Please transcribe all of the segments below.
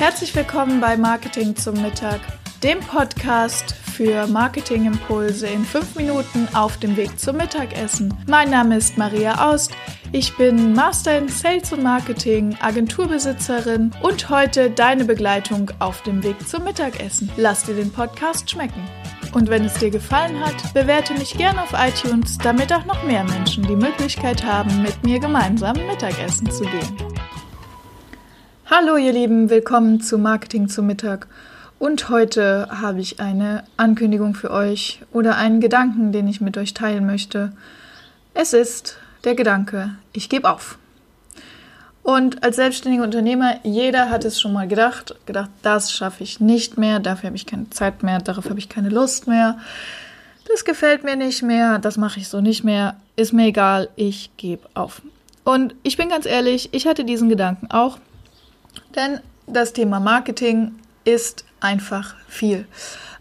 Herzlich willkommen bei Marketing zum Mittag, dem Podcast für Marketingimpulse in fünf Minuten auf dem Weg zum Mittagessen. Mein Name ist Maria Aust. Ich bin Master in Sales und Marketing, Agenturbesitzerin und heute deine Begleitung auf dem Weg zum Mittagessen. Lass dir den Podcast schmecken. Und wenn es dir gefallen hat, bewerte mich gerne auf iTunes, damit auch noch mehr Menschen die Möglichkeit haben, mit mir gemeinsam Mittagessen zu gehen. Hallo ihr Lieben, willkommen zu Marketing zum Mittag. Und heute habe ich eine Ankündigung für euch oder einen Gedanken, den ich mit euch teilen möchte. Es ist der Gedanke, ich gebe auf. Und als selbstständiger Unternehmer, jeder hat es schon mal gedacht, gedacht, das schaffe ich nicht mehr, dafür habe ich keine Zeit mehr, darauf habe ich keine Lust mehr. Das gefällt mir nicht mehr, das mache ich so nicht mehr, ist mir egal, ich gebe auf. Und ich bin ganz ehrlich, ich hatte diesen Gedanken auch, denn das Thema Marketing ist einfach viel.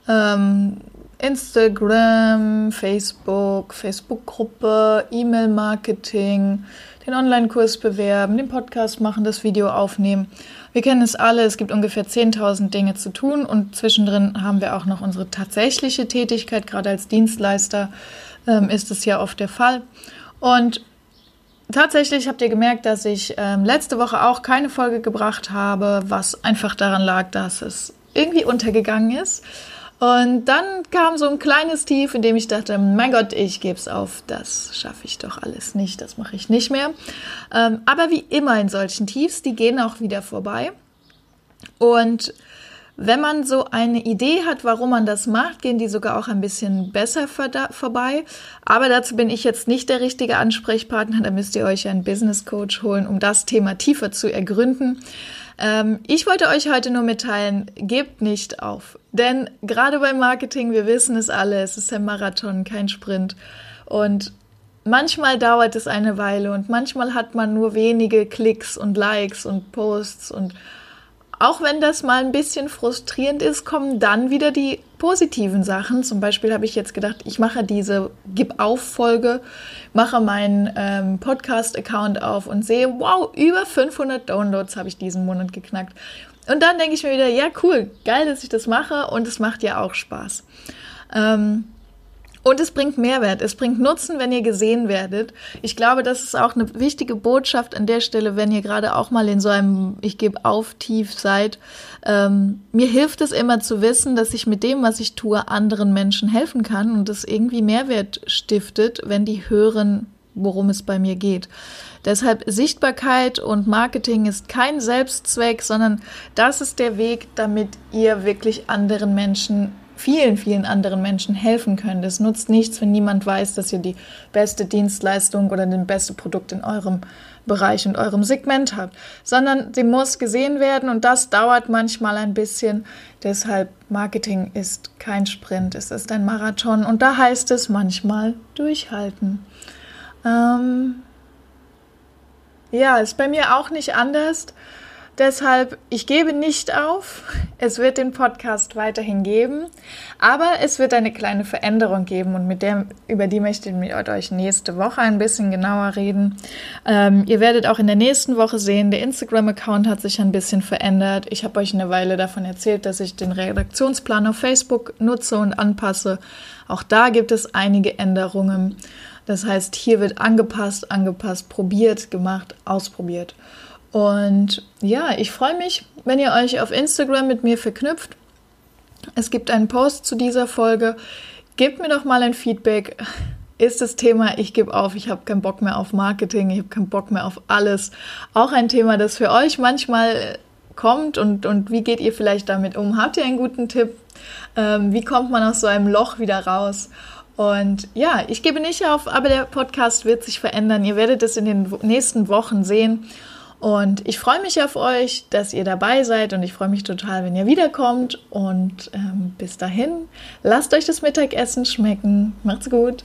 Ähm, Instagram, Facebook, Facebook-Gruppe, E-Mail-Marketing, den Online-Kurs bewerben, den Podcast machen, das Video aufnehmen. Wir kennen es alle, es gibt ungefähr 10.000 Dinge zu tun und zwischendrin haben wir auch noch unsere tatsächliche Tätigkeit, gerade als Dienstleister ähm, ist es ja oft der Fall. Und tatsächlich habt ihr gemerkt, dass ich ähm, letzte Woche auch keine Folge gebracht habe, was einfach daran lag, dass es irgendwie untergegangen ist. Und dann kam so ein kleines Tief, in dem ich dachte, mein Gott, ich gebe es auf, das schaffe ich doch alles nicht, das mache ich nicht mehr. Ähm, aber wie immer in solchen Tiefs, die gehen auch wieder vorbei. Und wenn man so eine Idee hat, warum man das macht, gehen die sogar auch ein bisschen besser vorbei. Aber dazu bin ich jetzt nicht der richtige Ansprechpartner. Da müsst ihr euch einen Business Coach holen, um das Thema tiefer zu ergründen. Ähm, ich wollte euch heute nur mitteilen, gebt nicht auf. Denn gerade beim Marketing, wir wissen es alle, es ist ein Marathon, kein Sprint. Und manchmal dauert es eine Weile und manchmal hat man nur wenige Klicks und Likes und Posts und auch wenn das mal ein bisschen frustrierend ist, kommen dann wieder die positiven Sachen. Zum Beispiel habe ich jetzt gedacht, ich mache diese Gib auf Folge, mache meinen ähm, Podcast-Account auf und sehe, wow, über 500 Downloads habe ich diesen Monat geknackt. Und dann denke ich mir wieder, ja cool, geil, dass ich das mache und es macht ja auch Spaß. Ähm, und es bringt Mehrwert, es bringt Nutzen, wenn ihr gesehen werdet. Ich glaube, das ist auch eine wichtige Botschaft an der Stelle, wenn ihr gerade auch mal in so einem Ich gebe auf tief seid. Ähm, mir hilft es immer zu wissen, dass ich mit dem, was ich tue, anderen Menschen helfen kann und das irgendwie Mehrwert stiftet, wenn die hören, worum es bei mir geht. Deshalb Sichtbarkeit und Marketing ist kein Selbstzweck, sondern das ist der Weg, damit ihr wirklich anderen Menschen vielen, vielen anderen Menschen helfen könnt. Es nutzt nichts, wenn niemand weiß, dass ihr die beste Dienstleistung oder das beste Produkt in eurem Bereich und eurem Segment habt, sondern sie muss gesehen werden und das dauert manchmal ein bisschen. Deshalb Marketing ist kein Sprint, es ist ein Marathon und da heißt es manchmal durchhalten. Ähm ja, ist bei mir auch nicht anders. Deshalb, ich gebe nicht auf. Es wird den Podcast weiterhin geben, aber es wird eine kleine Veränderung geben und mit der, über die möchte ich mit euch nächste Woche ein bisschen genauer reden. Ähm, ihr werdet auch in der nächsten Woche sehen, der Instagram-Account hat sich ein bisschen verändert. Ich habe euch eine Weile davon erzählt, dass ich den Redaktionsplan auf Facebook nutze und anpasse. Auch da gibt es einige Änderungen. Das heißt, hier wird angepasst, angepasst, probiert, gemacht, ausprobiert. Und ja, ich freue mich, wenn ihr euch auf Instagram mit mir verknüpft. Es gibt einen Post zu dieser Folge. Gebt mir doch mal ein Feedback. Ist das Thema, ich gebe auf, ich habe keinen Bock mehr auf Marketing, ich habe keinen Bock mehr auf alles, auch ein Thema, das für euch manchmal kommt und, und wie geht ihr vielleicht damit um? Habt ihr einen guten Tipp? Ähm, wie kommt man aus so einem Loch wieder raus? Und ja, ich gebe nicht auf, aber der Podcast wird sich verändern. Ihr werdet es in den nächsten Wochen sehen. Und ich freue mich auf euch, dass ihr dabei seid und ich freue mich total, wenn ihr wiederkommt. Und ähm, bis dahin, lasst euch das Mittagessen schmecken. Macht's gut.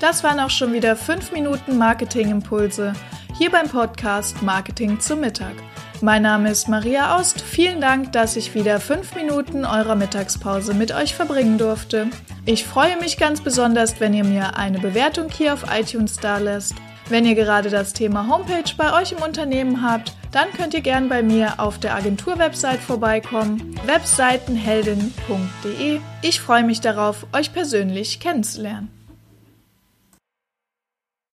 Das waren auch schon wieder 5 Minuten Marketingimpulse hier beim Podcast Marketing zum Mittag. Mein Name ist Maria Aust. Vielen Dank, dass ich wieder 5 Minuten eurer Mittagspause mit euch verbringen durfte. Ich freue mich ganz besonders, wenn ihr mir eine Bewertung hier auf iTunes da lässt Wenn ihr gerade das Thema Homepage bei euch im Unternehmen habt, dann könnt ihr gern bei mir auf der Agentur-Website vorbeikommen, webseitenheldin.de. Ich freue mich darauf, euch persönlich kennenzulernen.